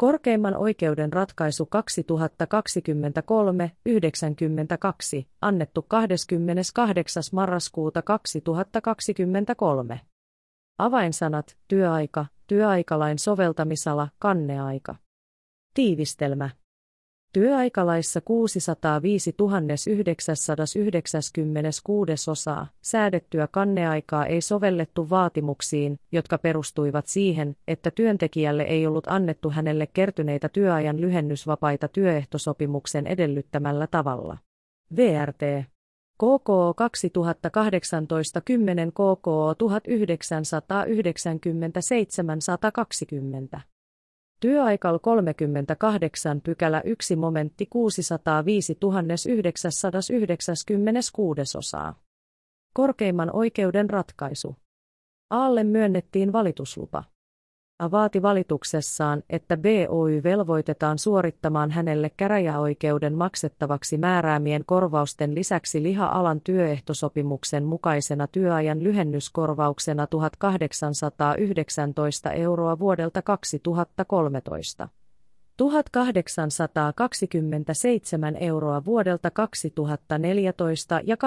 Korkeimman oikeuden ratkaisu 2023-92, annettu 28. marraskuuta 2023. Avainsanat, työaika, työaikalain soveltamisala, kanneaika. Tiivistelmä. Työaikalaissa 605 996 osaa säädettyä kanneaikaa ei sovellettu vaatimuksiin, jotka perustuivat siihen, että työntekijälle ei ollut annettu hänelle kertyneitä työajan lyhennysvapaita työehtosopimuksen edellyttämällä tavalla. VRT. KKO 2018 10 KKO 1997 120. Työaikal 38 pykälä 1 momentti 605 996 osaa. Korkeimman oikeuden ratkaisu. Aalle myönnettiin valituslupa vaati valituksessaan, että BOY velvoitetaan suorittamaan hänelle käräjäoikeuden maksettavaksi määräämien korvausten lisäksi liha-alan työehtosopimuksen mukaisena työajan lyhennyskorvauksena 1819 euroa vuodelta 2013. 1827 euroa vuodelta 2014 ja 881,76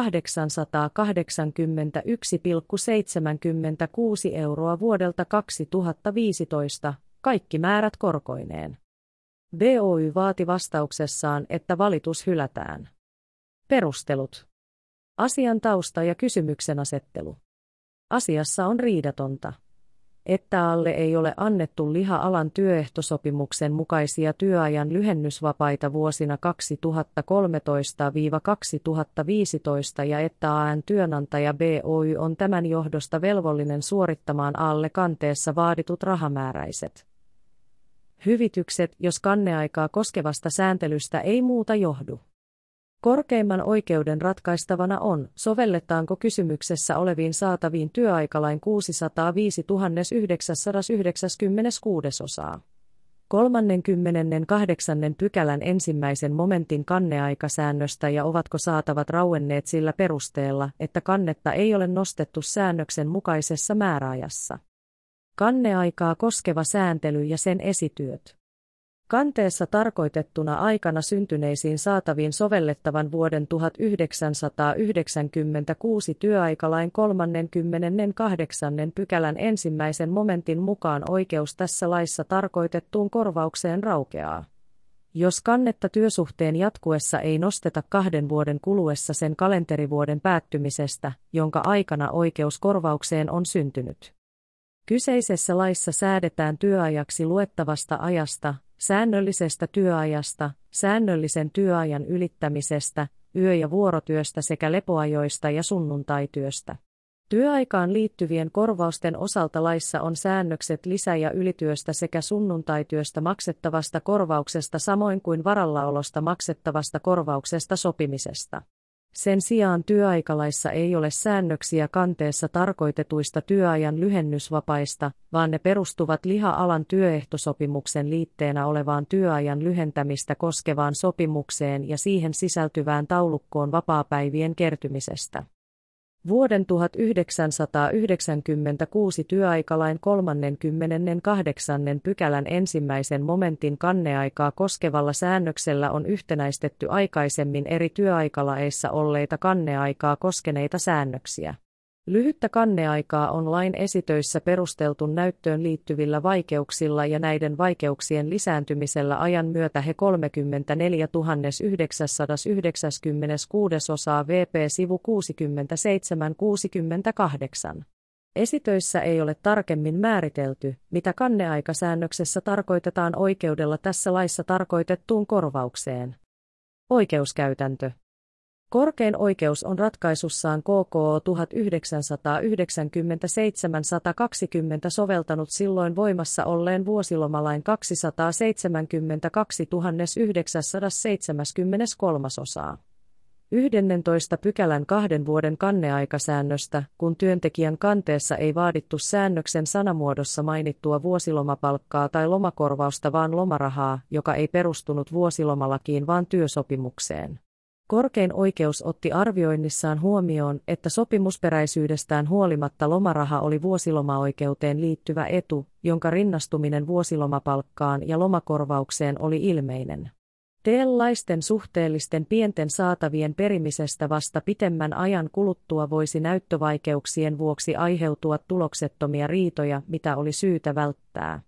euroa vuodelta 2015, kaikki määrät korkoineen. BOY vaati vastauksessaan, että valitus hylätään. Perustelut. Asian tausta ja kysymyksen asettelu. Asiassa on riidatonta että alle ei ole annettu liha-alan työehtosopimuksen mukaisia työajan lyhennysvapaita vuosina 2013-2015 ja että AN työnantaja BOY on tämän johdosta velvollinen suorittamaan alle kanteessa vaaditut rahamääräiset hyvitykset, jos kanneaikaa koskevasta sääntelystä ei muuta johdu. Korkeimman oikeuden ratkaistavana on, sovelletaanko kysymyksessä oleviin saataviin työaikalain 605 996 osaa. 38. pykälän ensimmäisen momentin kanneaikasäännöstä ja ovatko saatavat rauenneet sillä perusteella, että kannetta ei ole nostettu säännöksen mukaisessa määräajassa. Kanneaikaa koskeva sääntely ja sen esityöt. Kanteessa tarkoitettuna aikana syntyneisiin saataviin sovellettavan vuoden 1996 työaikalain 38. pykälän ensimmäisen momentin mukaan oikeus tässä laissa tarkoitettuun korvaukseen raukeaa. Jos kannetta työsuhteen jatkuessa ei nosteta kahden vuoden kuluessa sen kalenterivuoden päättymisestä, jonka aikana oikeus korvaukseen on syntynyt. Kyseisessä laissa säädetään työajaksi luettavasta ajasta, säännöllisestä työajasta, säännöllisen työajan ylittämisestä, yö- ja vuorotyöstä sekä lepoajoista ja sunnuntaityöstä. Työaikaan liittyvien korvausten osalta laissa on säännökset lisä- ja ylityöstä sekä sunnuntaityöstä maksettavasta korvauksesta samoin kuin varallaolosta maksettavasta korvauksesta sopimisesta. Sen sijaan työaikalaissa ei ole säännöksiä kanteessa tarkoitetuista työajan lyhennysvapaista, vaan ne perustuvat liha-alan työehtosopimuksen liitteenä olevaan työajan lyhentämistä koskevaan sopimukseen ja siihen sisältyvään taulukkoon vapaapäivien kertymisestä. Vuoden 1996 työaikalain 38. pykälän ensimmäisen momentin kanneaikaa koskevalla säännöksellä on yhtenäistetty aikaisemmin eri työaikalaeissa olleita kanneaikaa koskeneita säännöksiä. Lyhyttä kanneaikaa on lain esitöissä perusteltu näyttöön liittyvillä vaikeuksilla ja näiden vaikeuksien lisääntymisellä ajan myötä he 34 996 osaa VP sivu 67-68. Esitöissä ei ole tarkemmin määritelty, mitä kanneaikasäännöksessä tarkoitetaan oikeudella tässä laissa tarkoitettuun korvaukseen. Oikeuskäytäntö Korkein oikeus on ratkaisussaan KKO 1997-120 soveltanut silloin voimassa olleen vuosilomalain 272 973 osaa. 11 pykälän kahden vuoden kanneaikasäännöstä, kun työntekijän kanteessa ei vaadittu säännöksen sanamuodossa mainittua vuosilomapalkkaa tai lomakorvausta vaan lomarahaa, joka ei perustunut vuosilomalakiin vaan työsopimukseen. Korkein oikeus otti arvioinnissaan huomioon, että sopimusperäisyydestään huolimatta lomaraha oli vuosilomaoikeuteen liittyvä etu, jonka rinnastuminen vuosilomapalkkaan ja lomakorvaukseen oli ilmeinen. Teellaisten suhteellisten pienten saatavien perimisestä vasta pitemmän ajan kuluttua voisi näyttövaikeuksien vuoksi aiheutua tuloksettomia riitoja, mitä oli syytä välttää.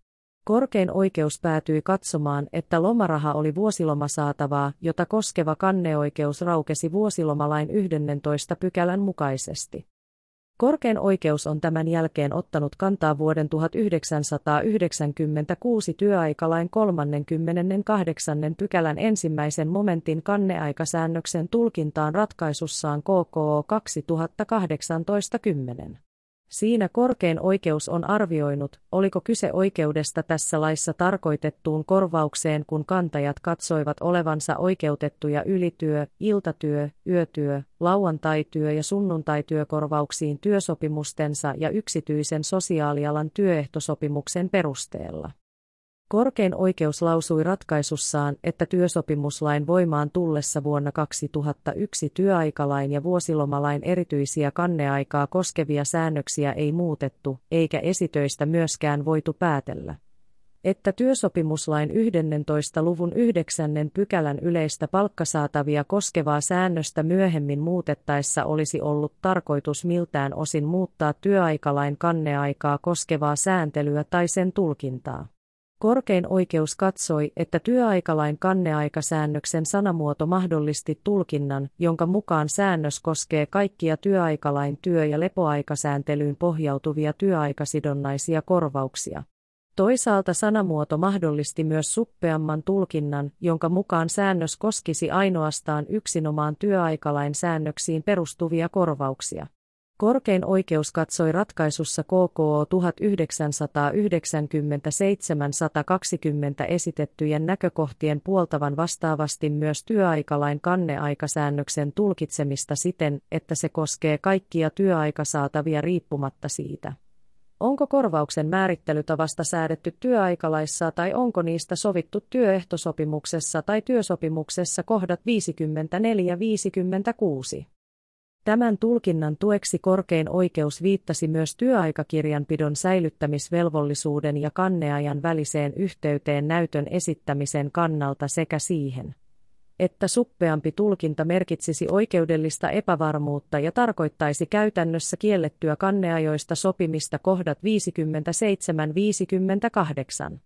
Korkein oikeus päätyi katsomaan, että lomaraha oli vuosilomasaatavaa, jota koskeva kanneoikeus raukesi vuosilomalain 11 pykälän mukaisesti. Korkein oikeus on tämän jälkeen ottanut kantaa vuoden 1996 työaikalain 38. pykälän ensimmäisen momentin kanneaikasäännöksen tulkintaan ratkaisussaan KKO 2018-10. Siinä korkein oikeus on arvioinut, oliko kyse oikeudesta tässä laissa tarkoitettuun korvaukseen, kun kantajat katsoivat olevansa oikeutettuja ylityö, iltatyö, yötyö, lauantaityö ja sunnuntaityökorvauksiin työsopimustensa ja yksityisen sosiaalialan työehtosopimuksen perusteella. Korkein oikeus lausui ratkaisussaan, että työsopimuslain voimaan tullessa vuonna 2001 työaikalain ja vuosilomalain erityisiä kanneaikaa koskevia säännöksiä ei muutettu, eikä esitöistä myöskään voitu päätellä että työsopimuslain 11. luvun 9. pykälän yleistä palkkasaatavia koskevaa säännöstä myöhemmin muutettaessa olisi ollut tarkoitus miltään osin muuttaa työaikalain kanneaikaa koskevaa sääntelyä tai sen tulkintaa. Korkein oikeus katsoi, että työaikalain kanneaikasäännöksen sanamuoto mahdollisti tulkinnan, jonka mukaan säännös koskee kaikkia työaikalain työ- ja lepoaikasääntelyyn pohjautuvia työaikasidonnaisia korvauksia. Toisaalta sanamuoto mahdollisti myös suppeamman tulkinnan, jonka mukaan säännös koskisi ainoastaan yksinomaan työaikalain säännöksiin perustuvia korvauksia. Korkein oikeus katsoi ratkaisussa KKO 1997-120 esitettyjen näkökohtien puoltavan vastaavasti myös työaikalain kanneaikasäännöksen tulkitsemista siten, että se koskee kaikkia työaikasaatavia riippumatta siitä. Onko korvauksen määrittelytavasta säädetty työaikalaissa tai onko niistä sovittu työehtosopimuksessa tai työsopimuksessa kohdat 54-56? Tämän tulkinnan tueksi korkein oikeus viittasi myös työaikakirjanpidon säilyttämisvelvollisuuden ja kanneajan väliseen yhteyteen näytön esittämisen kannalta sekä siihen, että suppeampi tulkinta merkitsisi oikeudellista epävarmuutta ja tarkoittaisi käytännössä kiellettyä kanneajoista sopimista kohdat 57-58.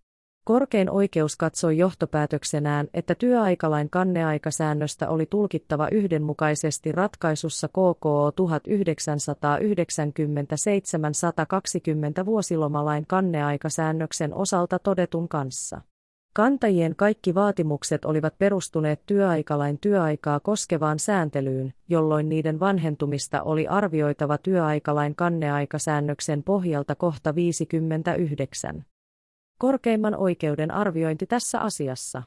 Korkein oikeus katsoi johtopäätöksenään, että työaikalain kanneaikasäännöstä oli tulkittava yhdenmukaisesti ratkaisussa KKO 1997-120 vuosilomalain kanneaikasäännöksen osalta todetun kanssa. Kantajien kaikki vaatimukset olivat perustuneet työaikalain työaikaa koskevaan sääntelyyn, jolloin niiden vanhentumista oli arvioitava työaikalain kanneaikasäännöksen pohjalta kohta 59 korkeimman oikeuden arviointi tässä asiassa.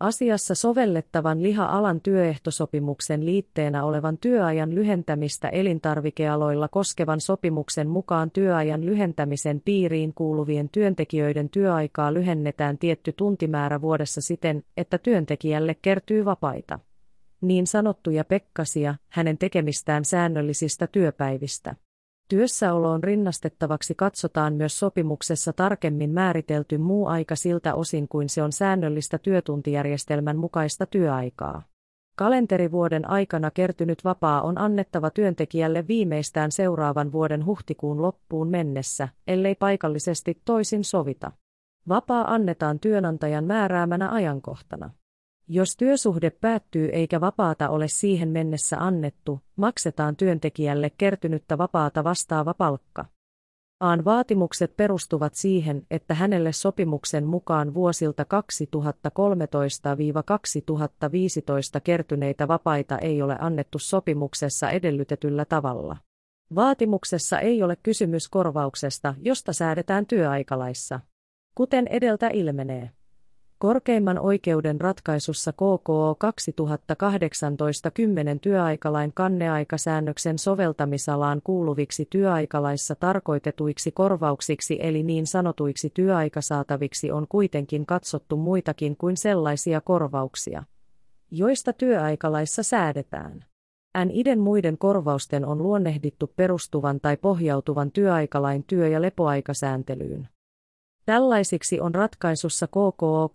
Asiassa sovellettavan liha-alan työehtosopimuksen liitteenä olevan työajan lyhentämistä elintarvikealoilla koskevan sopimuksen mukaan työajan lyhentämisen piiriin kuuluvien työntekijöiden työaikaa lyhennetään tietty tuntimäärä vuodessa siten, että työntekijälle kertyy vapaita. Niin sanottuja pekkasia hänen tekemistään säännöllisistä työpäivistä. Työssäoloon rinnastettavaksi katsotaan myös sopimuksessa tarkemmin määritelty muu aika siltä osin kuin se on säännöllistä työtuntijärjestelmän mukaista työaikaa. Kalenterivuoden aikana kertynyt vapaa on annettava työntekijälle viimeistään seuraavan vuoden huhtikuun loppuun mennessä, ellei paikallisesti toisin sovita. Vapaa annetaan työnantajan määräämänä ajankohtana. Jos työsuhde päättyy eikä vapaata ole siihen mennessä annettu, maksetaan työntekijälle kertynyttä vapaata vastaava palkka. Aan vaatimukset perustuvat siihen, että hänelle sopimuksen mukaan vuosilta 2013-2015 kertyneitä vapaita ei ole annettu sopimuksessa edellytetyllä tavalla. Vaatimuksessa ei ole kysymys korvauksesta, josta säädetään työaikalaissa. Kuten edeltä ilmenee. Korkeimman oikeuden ratkaisussa KKO 2018-10 työaikalain kanneaikasäännöksen soveltamisalaan kuuluviksi työaikalaissa tarkoitetuiksi korvauksiksi eli niin sanotuiksi työaikasaataviksi on kuitenkin katsottu muitakin kuin sellaisia korvauksia joista työaikalaissa säädetään. NIDen muiden korvausten on luonnehdittu perustuvan tai pohjautuvan työaikalain työ- ja lepoaikasääntelyyn. Tällaisiksi on ratkaisussa KKO 2018-10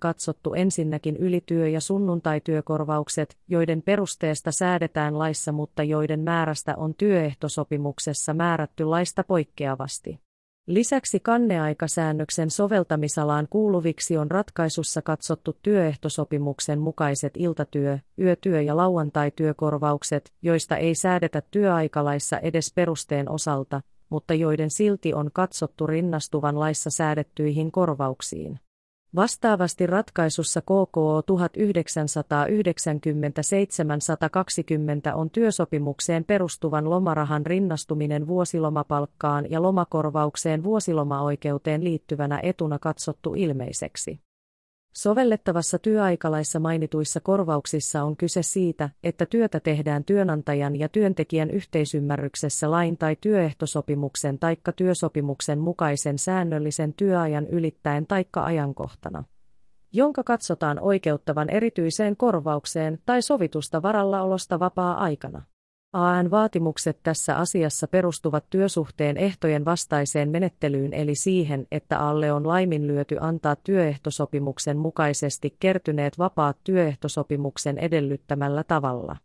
katsottu ensinnäkin ylityö- ja sunnuntaityökorvaukset, joiden perusteesta säädetään laissa mutta joiden määrästä on työehtosopimuksessa määrätty laista poikkeavasti. Lisäksi kanneaikasäännöksen soveltamisalaan kuuluviksi on ratkaisussa katsottu työehtosopimuksen mukaiset iltatyö, yötyö ja lauantaityökorvaukset, joista ei säädetä työaikalaissa edes perusteen osalta, mutta joiden silti on katsottu rinnastuvan laissa säädettyihin korvauksiin. Vastaavasti ratkaisussa KKO 1997-120 on työsopimukseen perustuvan lomarahan rinnastuminen vuosilomapalkkaan ja lomakorvaukseen vuosilomaoikeuteen liittyvänä etuna katsottu ilmeiseksi. Sovellettavassa työaikalaissa mainituissa korvauksissa on kyse siitä, että työtä tehdään työnantajan ja työntekijän yhteisymmärryksessä lain tai työehtosopimuksen taikka työsopimuksen mukaisen säännöllisen työajan ylittäen taikka ajankohtana jonka katsotaan oikeuttavan erityiseen korvaukseen tai sovitusta varallaolosta vapaa-aikana. AN-vaatimukset tässä asiassa perustuvat työsuhteen ehtojen vastaiseen menettelyyn eli siihen, että alle on laiminlyöty antaa työehtosopimuksen mukaisesti kertyneet vapaat työehtosopimuksen edellyttämällä tavalla.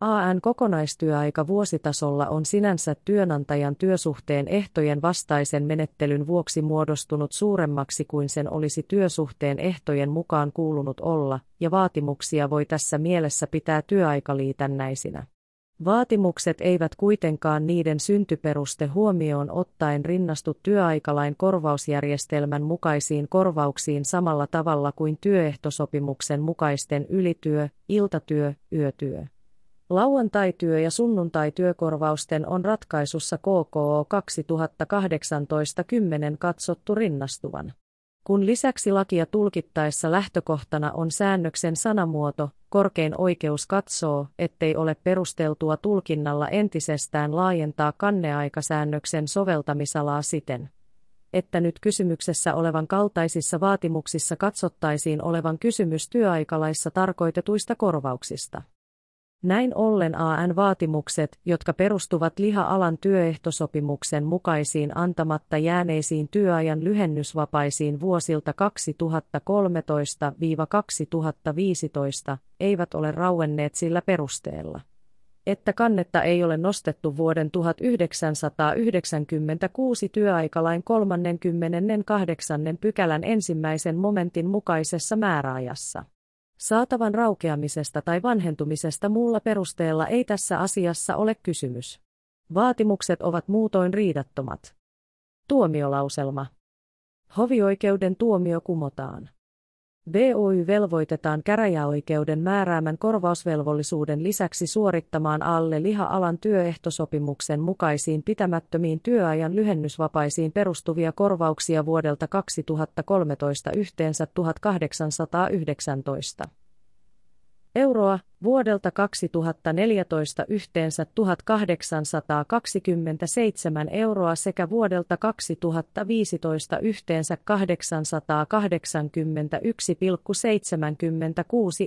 AN kokonaistyöaika vuositasolla on sinänsä työnantajan työsuhteen ehtojen vastaisen menettelyn vuoksi muodostunut suuremmaksi kuin sen olisi työsuhteen ehtojen mukaan kuulunut olla, ja vaatimuksia voi tässä mielessä pitää työaikaliitännäisinä. Vaatimukset eivät kuitenkaan niiden syntyperuste huomioon ottaen rinnastu työaikalain korvausjärjestelmän mukaisiin korvauksiin samalla tavalla kuin työehtosopimuksen mukaisten ylityö, iltatyö, yötyö. Lauantaityö- ja sunnuntaityökorvausten on ratkaisussa KKO 2018-10 katsottu rinnastuvan. Kun lisäksi lakia tulkittaessa lähtökohtana on säännöksen sanamuoto, korkein oikeus katsoo, ettei ole perusteltua tulkinnalla entisestään laajentaa kanneaikasäännöksen soveltamisalaa siten, että nyt kysymyksessä olevan kaltaisissa vaatimuksissa katsottaisiin olevan kysymys työaikalaissa tarkoitetuista korvauksista. Näin ollen AN-vaatimukset, jotka perustuvat liha-alan työehtosopimuksen mukaisiin antamatta jääneisiin työajan lyhennysvapaisiin vuosilta 2013-2015, eivat ole rauenneet sillä perusteella että kannetta ei ole nostettu vuoden 1996 työaikalain 38. pykälän ensimmäisen momentin mukaisessa määräajassa. Saatavan raukeamisesta tai vanhentumisesta muulla perusteella ei tässä asiassa ole kysymys. Vaatimukset ovat muutoin riidattomat. Tuomiolauselma. Hovioikeuden tuomio kumotaan. BOY velvoitetaan käräjäoikeuden määräämän korvausvelvollisuuden lisäksi suorittamaan alle liha-alan työehtosopimuksen mukaisiin pitämättömiin työajan lyhennysvapaisiin perustuvia korvauksia vuodelta 2013 yhteensä 1819 euroa, vuodelta 2014 yhteensä 1827 euroa sekä vuodelta 2015 yhteensä 881,76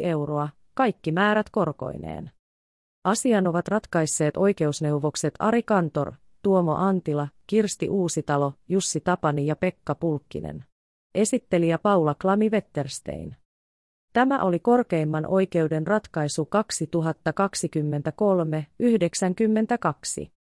euroa, kaikki määrät korkoineen. Asian ovat ratkaisseet oikeusneuvokset Ari Kantor, Tuomo Antila, Kirsti Uusitalo, Jussi Tapani ja Pekka Pulkkinen. Esittelijä Paula Klami-Wetterstein. Tämä oli korkeimman oikeuden ratkaisu 2023-92.